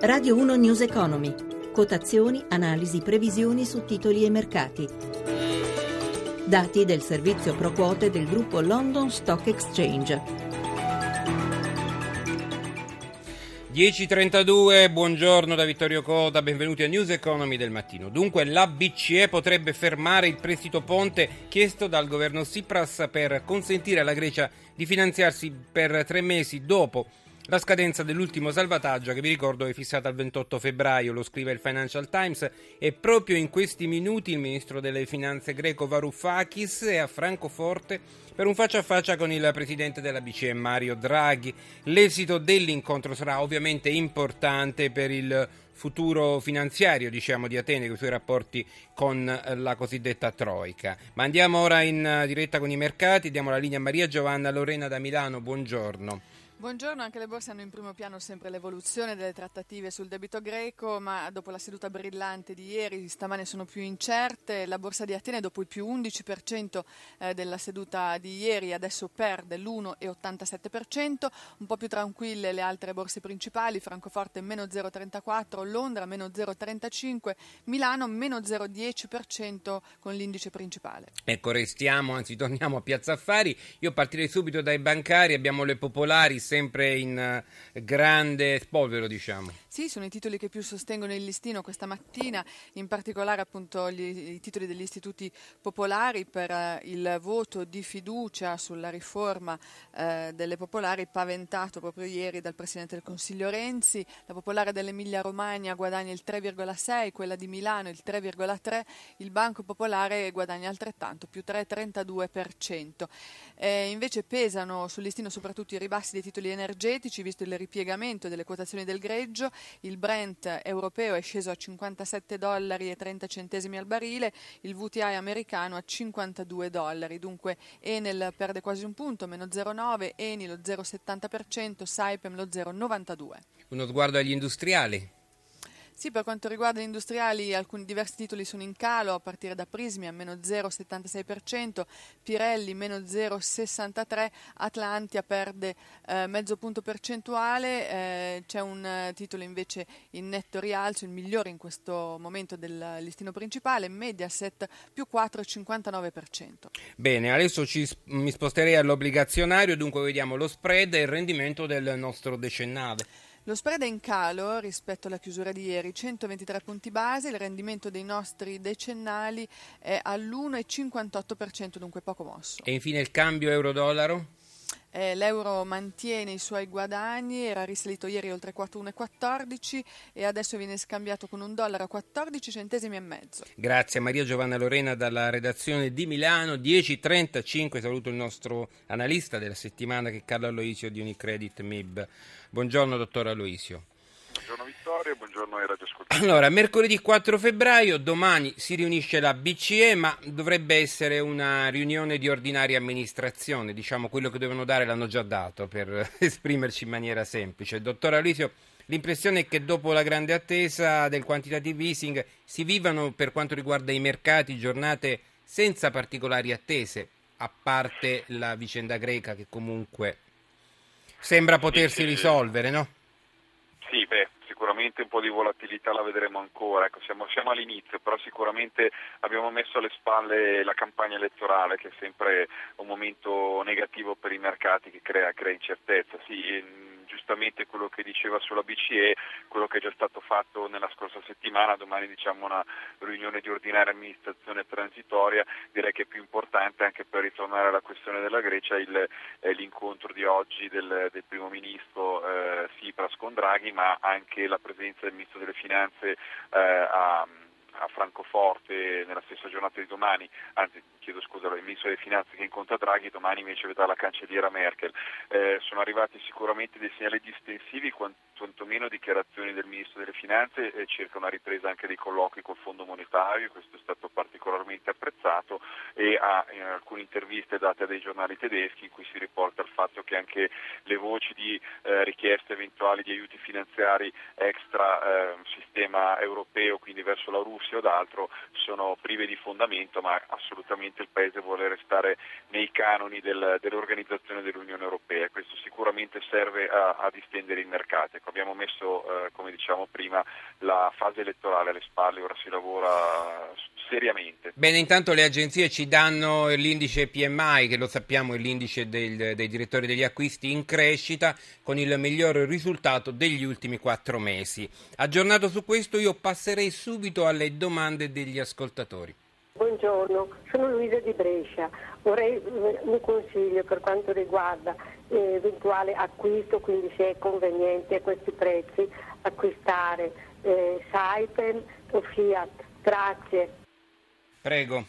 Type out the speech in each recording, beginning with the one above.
Radio 1 News Economy. Quotazioni, analisi, previsioni su titoli e mercati. Dati del servizio pro quote del gruppo London Stock Exchange. 10.32, buongiorno da Vittorio Coda, benvenuti a News Economy del mattino. Dunque la BCE potrebbe fermare il prestito ponte chiesto dal governo Tsipras per consentire alla Grecia di finanziarsi per tre mesi dopo la scadenza dell'ultimo salvataggio, che vi ricordo è fissata al 28 febbraio, lo scrive il Financial Times, e proprio in questi minuti il ministro delle finanze greco Varoufakis è a Francoforte per un faccia a faccia con il presidente della BCE Mario Draghi. L'esito dell'incontro sarà ovviamente importante per il futuro finanziario diciamo, di Atene con i suoi rapporti con la cosiddetta Troica. Ma andiamo ora in diretta con i mercati, diamo la linea a Maria Giovanna Lorena da Milano, buongiorno. Buongiorno, anche le borse hanno in primo piano sempre l'evoluzione delle trattative sul debito greco, ma dopo la seduta brillante di ieri, stamane sono più incerte. La borsa di Atene, dopo il più 11% eh, della seduta di ieri, adesso perde l'1,87%, un po' più tranquille le altre borse principali, Francoforte meno 0,34%, Londra meno 0,35%, Milano meno 0,10% con l'indice principale. Ecco, restiamo, anzi torniamo a Piazza Affari. Io partirei subito dai bancari, abbiamo le popolari sempre in eh, grande spolvero, diciamo. Sì, sono i titoli che più sostengono il listino questa mattina, in particolare appunto gli, i titoli degli istituti popolari per uh, il voto di fiducia sulla riforma uh, delle popolari paventato proprio ieri dal Presidente del Consiglio Renzi. La popolare dell'Emilia Romagna guadagna il 3,6, quella di Milano il 3,3, il Banco Popolare guadagna altrettanto, più 3,32%. Eh, invece pesano sul listino soprattutto i ribassi dei titoli energetici, visto il ripiegamento delle quotazioni del greggio. Il Brent europeo è sceso a 57 dollari e 30 centesimi al barile, il VTI americano a 52 dollari. Dunque Enel perde quasi un punto, meno 0,9, Eni lo 0,70%, Saipem lo 0,92. Uno sguardo agli industriali. Sì, per quanto riguarda gli industriali, alcuni diversi titoli sono in calo, a partire da Prismi a meno 0,76%, Pirelli meno 0,63%, Atlantia perde eh, mezzo punto percentuale, eh, c'è un eh, titolo invece in netto rialzo, il migliore in questo momento del listino principale, Mediaset più 4,59%. Bene, adesso ci, mi sposterei all'obbligazionario, dunque vediamo lo spread e il rendimento del nostro decennale. Lo spread è in calo rispetto alla chiusura di ieri, 123 punti base, il rendimento dei nostri decennali è all'1,58%, dunque poco mosso. E infine il cambio euro-dollaro? Eh, l'euro mantiene i suoi guadagni, era risalito ieri oltre 4,114 e adesso viene scambiato con un dollaro a 14 centesimi e mezzo. Grazie Maria Giovanna Lorena dalla redazione di Milano, 10.35, saluto il nostro analista della settimana che è Carlo Aloisio di Unicredit MIB. Buongiorno dottor Aloisio. Buongiorno Vittorio, buongiorno ai radioascoltatori. Allora, mercoledì 4 febbraio, domani si riunisce la BCE, ma dovrebbe essere una riunione di ordinaria amministrazione, diciamo quello che dovevano dare l'hanno già dato per esprimerci in maniera semplice. Dottor Aloisio, l'impressione è che dopo la grande attesa del quantitative easing si vivano per quanto riguarda i mercati giornate senza particolari attese, a parte la vicenda greca che comunque sembra potersi risolvere, no? Sì, beh, sicuramente un po' di volatilità la vedremo ancora, ecco, siamo, siamo, all'inizio, però sicuramente abbiamo messo alle spalle la campagna elettorale che è sempre un momento negativo per i mercati che crea, crea incertezza. Sì, giustamente quello che diceva sulla BCE, quello che è già stato fatto nella scorsa settimana, domani diciamo una riunione di ordinaria amministrazione transitoria, direi che è più importante anche per ritornare alla questione della Grecia il, eh, l'incontro di oggi del, del primo ministro eh, Sipras con Draghi, ma anche la presenza del ministro delle finanze eh, a a Francoforte nella stessa giornata di domani, anzi chiedo scusa il ministro delle finanze che incontra Draghi, domani invece vedrà la cancelliera Merkel. Eh, sono arrivati sicuramente dei segnali distensivi, quantomeno dichiarazioni del ministro delle finanze eh, circa una ripresa anche dei colloqui col Fondo Monetario, questo è stato particolarmente apprezzato e a in alcune interviste date dai giornali tedeschi in cui si riporta il fatto che anche le voci di eh, richieste eventuali di aiuti finanziari extra eh, sistema europeo, quindi verso la Russia, o d'altro sono prive di fondamento, ma assolutamente il Paese vuole restare nei canoni del, dell'organizzazione dell'Unione Europea. Questo sicuramente serve a, a distendere il mercato. Ecco, abbiamo messo, eh, come diciamo prima, la fase elettorale alle spalle, ora si lavora seriamente. Bene, intanto le agenzie ci danno l'indice PMI, che lo sappiamo è l'indice del, dei direttori degli acquisti in crescita, con il miglior risultato degli ultimi quattro mesi. Aggiornato su questo io passerei subito alle domande degli ascoltatori. Buongiorno, sono Luisa di Brescia. Vorrei eh, un consiglio per quanto riguarda eventuale acquisto, quindi se è conveniente a questi prezzi acquistare eh, Saipem o Fiat. Grazie. Prego.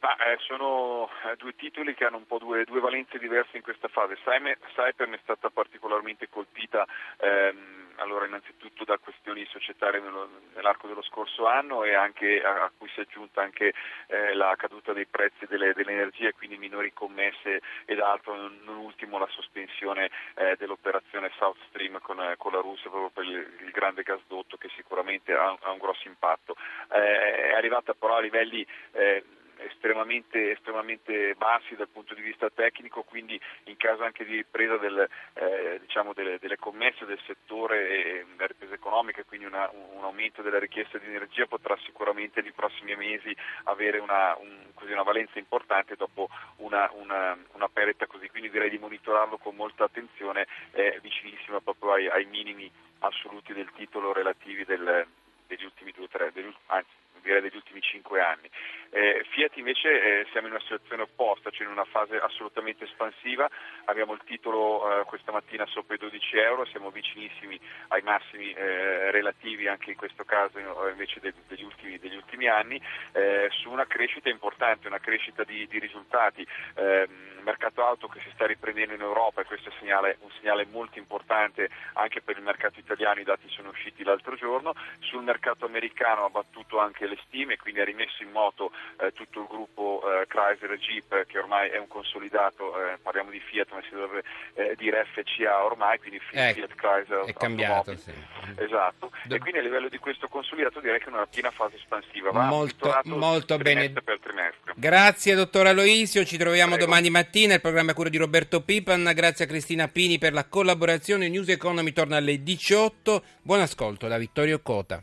Ma, eh, sono eh, due titoli che hanno un po' due, due valenze diverse in questa fase. Saipem è stata particolarmente colpita ehm, allora innanzitutto da questioni societarie nell'arco dello scorso anno e anche a, cui si è aggiunta anche eh, la caduta dei prezzi delle, dell'energia quindi minori commesse ed altro, non, non ultimo la sospensione eh, dell'operazione South Stream con, eh, con, la Russia proprio per il, il, grande gasdotto che sicuramente ha, ha un grosso impatto. Eh, è arrivata però a livelli eh, estremamente, estremamente, bassi dal punto di vista tecnico, quindi in caso anche di ripresa del, eh, diciamo delle, delle, commesse del settore e la ripresa economica, quindi una, un aumento della richiesta di energia potrà sicuramente nei prossimi mesi avere una, un, così, una valenza importante dopo una, una, una, perdita così, quindi direi di monitorarlo con molta attenzione, è vicinissimo proprio ai, ai minimi assoluti del titolo relativi del, degli ultimi due o tre, degli, anzi direi degli ultimi cinque anni. Eh, Fiat invece eh, siamo in una situazione opposta, cioè in una fase assolutamente espansiva, abbiamo il titolo eh, questa mattina sopra i 12 euro, siamo vicinissimi ai massimi eh, relativi anche in questo caso eh, invece de- degli, ultimi, degli, ultimi, anni, eh, su una crescita importante, una crescita di, di risultati. Ehm, mercato auto che si sta riprendendo in Europa e questo è segnale, un segnale molto importante anche per il mercato italiano, i dati sono usciti l'altro giorno, sul mercato americano ha battuto anche le stime, quindi ha rimesso in moto eh, tutto il gruppo eh, Chrysler Jeep che ormai è un consolidato, eh, parliamo di Fiat ma si dovrebbe eh, dire FCA ormai, quindi Fiat, ecco, Chrysler è cambiato. Sì. Esatto, Do- e quindi a livello di questo consolidato direi che è una piena fase espansiva, va molto, molto bene. Per trimestre. Grazie dottor Aloisio, ci troviamo Prego. domani mattina il programma cura di Roberto Pipan, grazie a Cristina Pini per la collaborazione, News Economy torna alle 18, buon ascolto da Vittorio Cota.